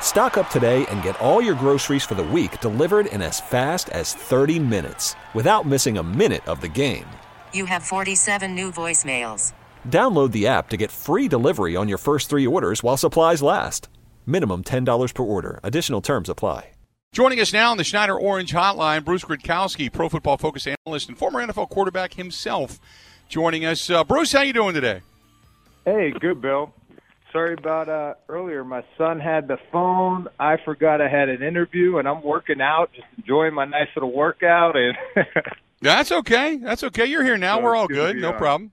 Stock up today and get all your groceries for the week delivered in as fast as 30 minutes without missing a minute of the game. You have 47 new voicemails. Download the app to get free delivery on your first three orders while supplies last. Minimum $10 per order. Additional terms apply. Joining us now on the Schneider Orange Hotline, Bruce Gradkowski, Pro Football Focus analyst and former NFL quarterback himself, joining us. Uh, Bruce, how you doing today? Hey, good, Bill. Sorry about uh, earlier. My son had the phone. I forgot I had an interview, and I'm working out, just enjoying my nice little workout. And that's okay. That's okay. You're here now. So We're all good to good. be No on. problem.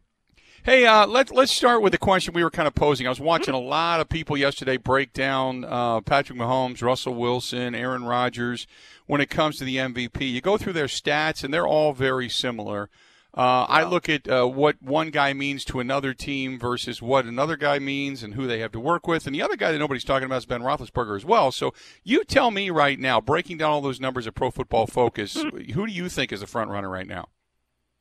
Hey, uh, let's let's start with the question we were kind of posing. I was watching a lot of people yesterday break down uh, Patrick Mahomes, Russell Wilson, Aaron Rodgers when it comes to the MVP. You go through their stats, and they're all very similar. Uh, I look at uh, what one guy means to another team versus what another guy means and who they have to work with. And the other guy that nobody's talking about is Ben Roethlisberger as well. So you tell me right now, breaking down all those numbers at Pro Football Focus, who do you think is the front runner right now?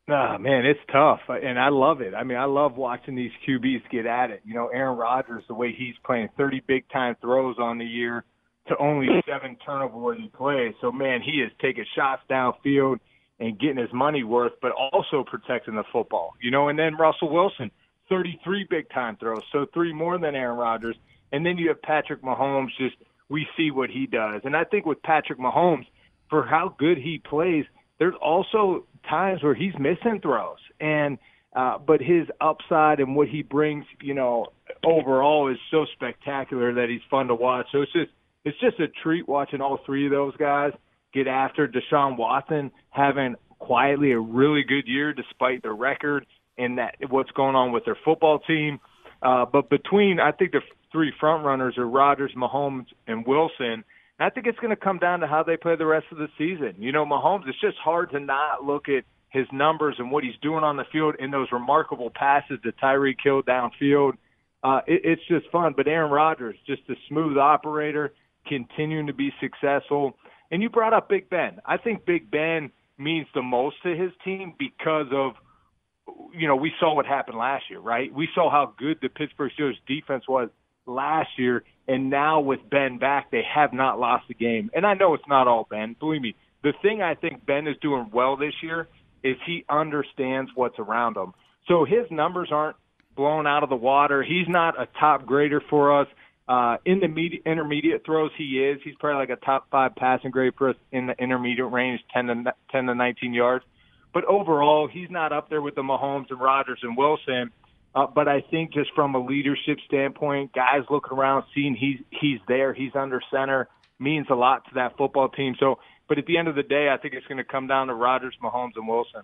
Ah, man, it's tough, and I love it. I mean, I love watching these QBs get at it. You know, Aaron Rodgers, the way he's playing, 30 big time throws on the year to only seven turnover worthy plays. So, man, he is taking shots downfield and getting his money worth, but also protecting the football. You know, and then Russell Wilson, 33 big time throws, so three more than Aaron Rodgers. And then you have Patrick Mahomes. Just we see what he does, and I think with Patrick Mahomes, for how good he plays, there's also times where he's missing throws and uh but his upside and what he brings you know overall is so spectacular that he's fun to watch so it's just it's just a treat watching all three of those guys get after Deshaun Watson having quietly a really good year despite the record and that what's going on with their football team uh but between I think the three front runners are Rodgers, Mahomes and Wilson I think it's going to come down to how they play the rest of the season. You know, Mahomes, it's just hard to not look at his numbers and what he's doing on the field in those remarkable passes to Tyreek Hill downfield. Uh, it, it's just fun. But Aaron Rodgers, just a smooth operator, continuing to be successful. And you brought up Big Ben. I think Big Ben means the most to his team because of, you know, we saw what happened last year, right? We saw how good the Pittsburgh Steelers defense was last year, and now with Ben back, they have not lost a game. And I know it's not all Ben. Believe me, the thing I think Ben is doing well this year is he understands what's around him. So his numbers aren't blown out of the water. He's not a top grader for us. Uh, in the medi- intermediate throws, he is. He's probably like a top five passing grade for us in the intermediate range, 10 to 10 to 19 yards. But overall, he's not up there with the Mahomes and Rodgers and Wilson. Uh, but I think just from a leadership standpoint, guys looking around, seeing he's he's there, he's under center, means a lot to that football team. So, but at the end of the day, I think it's going to come down to Rodgers, Mahomes, and Wilson.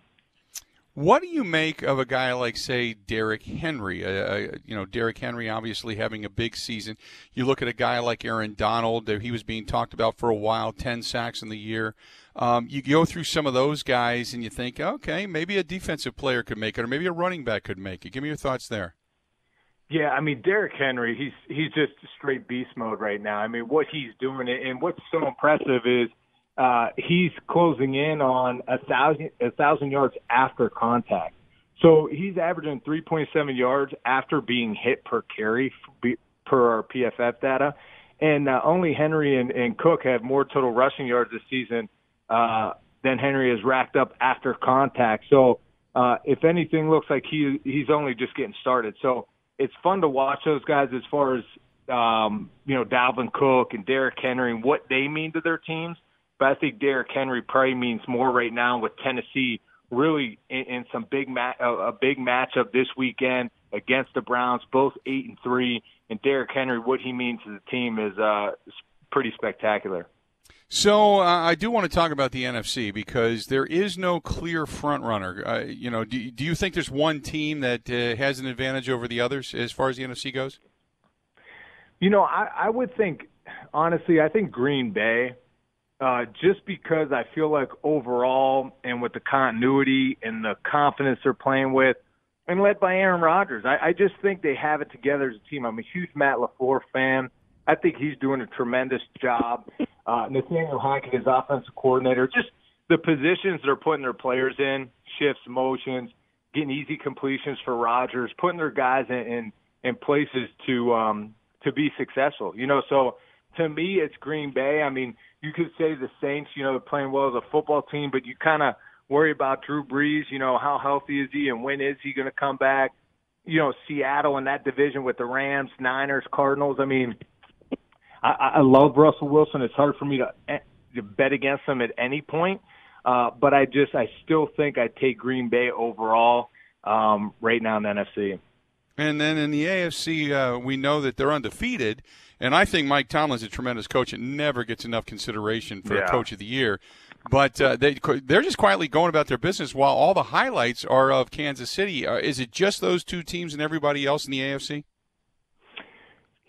What do you make of a guy like, say, Derrick Henry? Uh, uh, you know, Derrick Henry obviously having a big season. You look at a guy like Aaron Donald; he was being talked about for a while, ten sacks in the year. Um, you go through some of those guys, and you think, okay, maybe a defensive player could make it, or maybe a running back could make it. Give me your thoughts there. Yeah, I mean Derrick Henry, he's he's just straight beast mode right now. I mean what he's doing, and what's so impressive is uh, he's closing in on a thousand a thousand yards after contact. So he's averaging 3.7 yards after being hit per carry per our PFF data, and uh, only Henry and, and Cook have more total rushing yards this season uh, than Henry has racked up after contact. So uh, if anything, looks like he he's only just getting started. So it's fun to watch those guys as far as um, you know Dalvin Cook and Derrick Henry and what they mean to their teams. But I think Derrick Henry probably means more right now with Tennessee really in, in some big ma- a, a big matchup this weekend against the Browns, both eight and three. And Derrick Henry, what he means to the team is uh, pretty spectacular. So uh, I do want to talk about the NFC because there is no clear front runner. Uh, you know, do, do you think there's one team that uh, has an advantage over the others as far as the NFC goes? You know, I, I would think honestly, I think Green Bay, uh, just because I feel like overall and with the continuity and the confidence they're playing with, and led by Aaron Rodgers, I, I just think they have it together as a team. I'm a huge Matt LaFleur fan. I think he's doing a tremendous job. Uh, Nathaniel Hackett, his offensive coordinator, just the positions they're putting their players in, shifts, motions, getting easy completions for Rodgers, putting their guys in in, in places to um, to be successful. You know, so to me, it's Green Bay. I mean, you could say the Saints, you know, they're playing well as a football team, but you kind of worry about Drew Brees. You know, how healthy is he and when is he going to come back? You know, Seattle in that division with the Rams, Niners, Cardinals. I mean, I, I love Russell Wilson. It's hard for me to, eh, to bet against him at any point, uh, but I just I still think I take Green Bay overall um, right now in the NFC. And then in the AFC, uh, we know that they're undefeated. And I think Mike Tomlin's a tremendous coach. It never gets enough consideration for Yeah. a coach of the year. But uh, they they're just quietly going about their business while all the highlights are of Kansas City. Uh, is it just those two teams and everybody else in the AFC?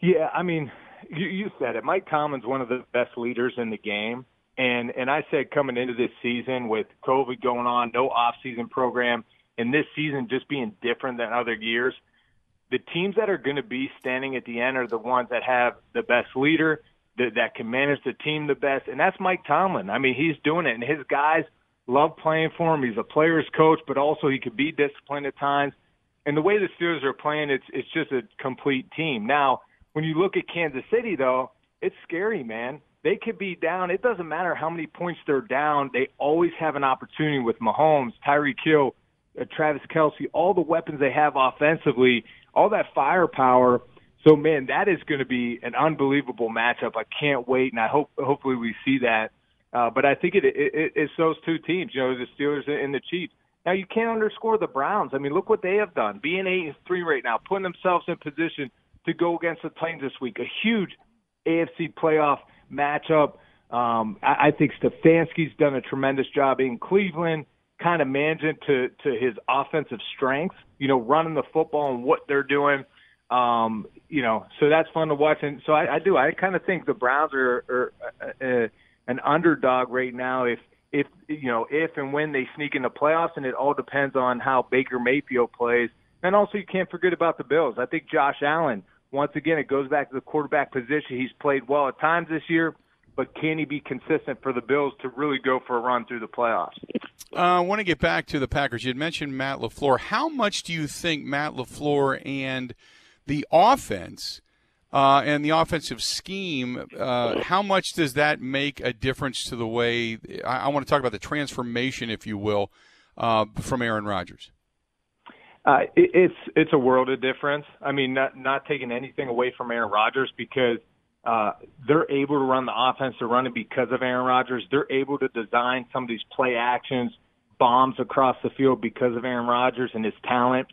Yeah, I mean, you, you said it. Mike Tomlin's one of the best leaders in the game, and and I said coming into this season with COVID going on, no off season program, and this season just being different than other years, the teams that are going to be standing at the end are the ones that have the best leader, that that can manage the team the best, and that's Mike Tomlin. I mean, he's doing it, and his guys love playing for him. He's a player's coach, but also he can be disciplined at times. And the way the Steelers are playing, it's it's just a complete team. Now, when you look at Kansas City, though, it's scary, man. They could be down. It doesn't matter how many points they're down. They always have an opportunity with Mahomes, Tyreek Hill, uh, Travis Kelce, all the weapons they have offensively, all that firepower. So, man, that is going to be an unbelievable matchup. I can't wait, and I hope hopefully we see that. Uh, but I think it, it, it, it's those two teams, you know, the Steelers and the Chiefs. Now you can't underscore the Browns. I mean, look what they have done. Being eight and three right now, putting themselves in position to go against the Titans this week. A huge AFC playoff matchup. Um, I, I think Stefanski's done a tremendous job in Cleveland, kind of managing to to his offensive strengths. You know, running the football and what they're doing. Um, you know, so that's fun to watch. And so I, I do. I kind of think the Browns are, are uh, uh, an underdog right now. If if you know if and when they sneak in the playoffs, and it all depends on how Baker Mayfield plays. And also, you can't forget about the Bills. I think Josh Allen. Once again, it goes back to the quarterback position. He's played well at times this year, but can he be consistent for the Bills to really go for a run through the playoffs? Uh, I want to get back to the Packers. You had mentioned Matt LaFleur. How much do you think Matt LaFleur and the offense uh, and the offensive scheme, uh, how much does that make a difference to the way? I, I want to talk about the transformation, if you will, uh, from Aaron Rodgers. Uh, it, it's it's a world of difference. I mean, not not taking anything away from Aaron Rodgers because uh, they're able to run the offense they're running because of Aaron Rodgers. They're able to design some of these play actions, bombs across the field because of Aaron Rodgers and his talent.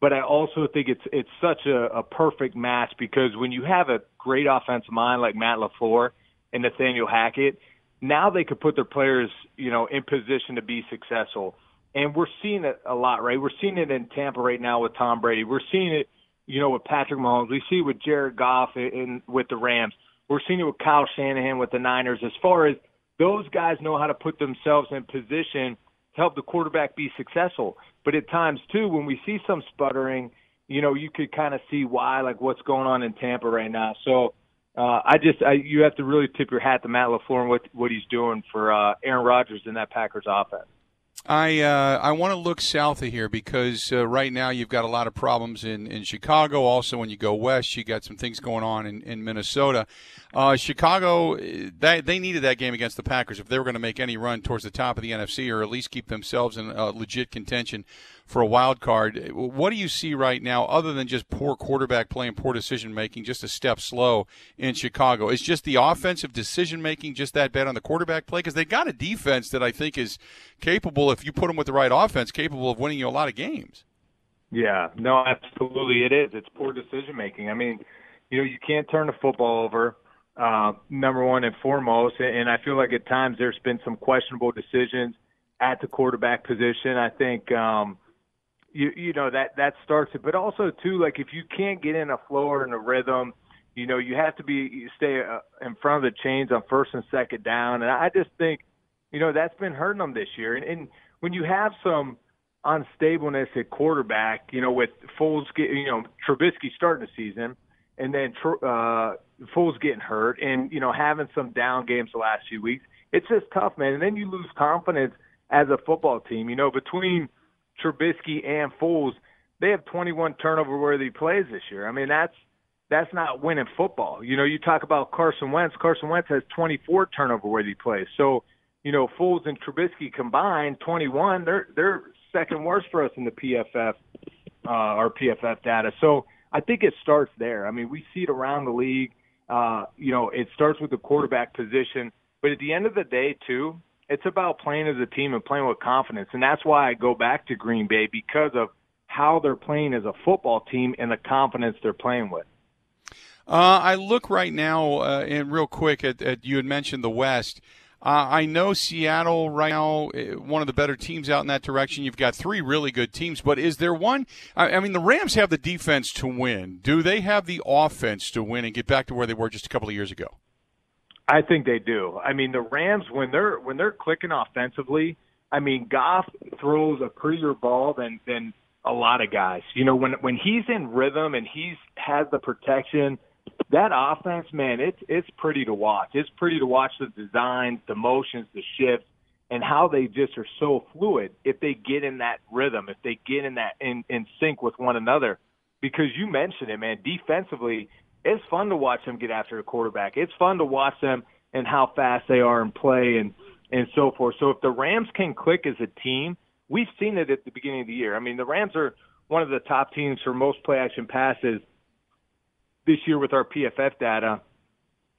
But I also think it's it's such a, a perfect match because when you have a great offensive mind like Matt LaFleur and Nathaniel Hackett, now they could put their players, you know, in position to be successful. And we're seeing it a lot, right? We're seeing it in Tampa right now with Tom Brady. We're seeing it, you know, with Patrick Mahomes. We see it with Jared Goff in, in with the Rams. We're seeing it with Kyle Shanahan with the Niners. As far as those guys know how to put themselves in position to help the quarterback be successful. But at times too, when we see some sputtering, you know, you could kind of see why, like what's going on in Tampa right now. So uh, I just, I, you have to really tip your hat to Matt LaFleur and what what he's doing for uh, Aaron Rodgers in that Packers offense. I uh, I want to look south of here because uh, right now you've got a lot of problems in, in Chicago. Also, when you go west, you got some things going on in, in Minnesota. Uh, Chicago, they, they needed that game against the Packers if they were going to make any run towards the top of the NFC or at least keep themselves in legit contention for a wild card. What do you see right now, other than just poor quarterback play and poor decision making, just a step slow in Chicago? Is just the offensive decision making just that bad on the quarterback play? Because they got a defense that I think is capable, if you put them with the right offense, capable of winning you a lot of games. Yeah, no, absolutely, it is. It's poor decision making. I mean, you know, you can't turn the football over. uh, number one and foremost. And I feel like at times there's been some questionable decisions at the quarterback position. I think um, you you know that that starts it, but also too like if you can't get in a flow or in a rhythm, you know you have to be you stay uh, in front of the chains on first and second down. And I just think you know that's been hurting them this year. And, and when you have some unstableness at quarterback, you know, with Foles, get, you know, Trubisky starting the season, and then uh, Foles getting hurt, and you know, having some down games the last few weeks, it's just tough, man. And then you lose confidence as a football team. You know, between Trubisky and Foles, they have 21 turnover worthy plays this year. I mean, that's that's not winning football. You know, you talk about Carson Wentz. Carson Wentz has 24 turnover worthy plays. So, you know, Foles and Trubisky combined, 21. They're they're second worst for us in the PFF uh, our PFF data. So I think it starts there. I mean, we see it around the league. Uh, you know, it starts with the quarterback position, but at the end of the day, too, it's about playing as a team and playing with confidence. And that's why I go back to Green Bay because of how they're playing as a football team and the confidence they're playing with. Uh, I look right now, uh, and real quick, at, at, you had mentioned the West. Uh, I know Seattle right now, eh, one of the better teams out in that direction. You've got three really good teams, but is there one? I, I mean, the Rams have the defense to win. Do they have the offense to win and get back to where they were just a couple of years ago? I think they do. I mean, the Rams when they're when they're clicking offensively, I mean, Goff throws a prettier ball than than a lot of guys. You know, when when he's in rhythm and he's has the protection that offense, man, it's it's pretty to watch. It's pretty to watch the designs, the motions, the shifts, and how they just are so fluid. If they get in that rhythm, if they get in that in, in sync with one another, because you mentioned it, man. Defensively, it's fun to watch them get after a quarterback. It's fun to watch them and how fast they are in play and and so forth. So if the Rams can click as a team, we've seen it at the beginning of the year. I mean, the Rams are one of the top teams for most play action passes this year with our PFF data,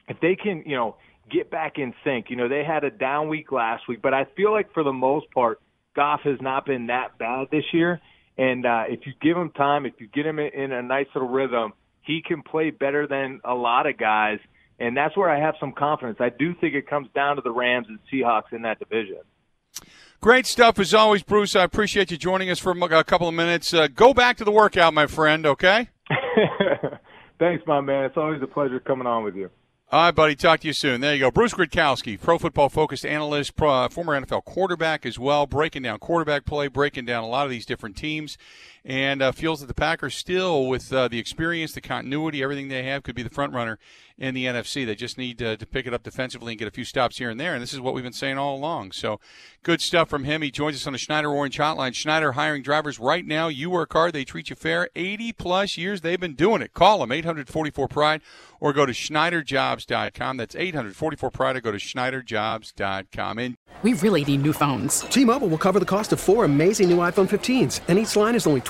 if they can, you know, get back in sync, you know, they had a down week last week, but I feel like for the most part, Goff has not been that bad this year. And uh, if you give him time, if you get him in a nice little rhythm, he can play better than a lot of guys. And that's where I have some confidence. I do think it comes down to the Rams and Seahawks in that division. Great stuff as always, Bruce. I appreciate you joining us for a couple of minutes. Uh, go back to the workout, my friend, okay? Thanks, my man. It's always a pleasure coming on with you. All right, buddy. Talk to you soon. There you go. Bruce Gradkowski, pro football focused analyst, pro, uh, former NFL quarterback as well, breaking down quarterback play, breaking down a lot of these different teams, and uh, feels that the Packers still, with uh, the experience, the continuity, everything they have, could be the front runner in the NFC. They just need to, to pick it up defensively and get a few stops here and there. And this is what we've been saying all along. So good stuff from him. He joins us on the Schneider Orange Hotline. Schneider hiring drivers right now. You work hard, they treat you fair. 80 plus years they've been doing it. Call them 844 Pride or go to SchneiderJobs.com. That's 844 Pride or go to SchneiderJobs.com. And we really need new phones. T Mobile will cover the cost of four amazing new iPhone 15s, and each line is only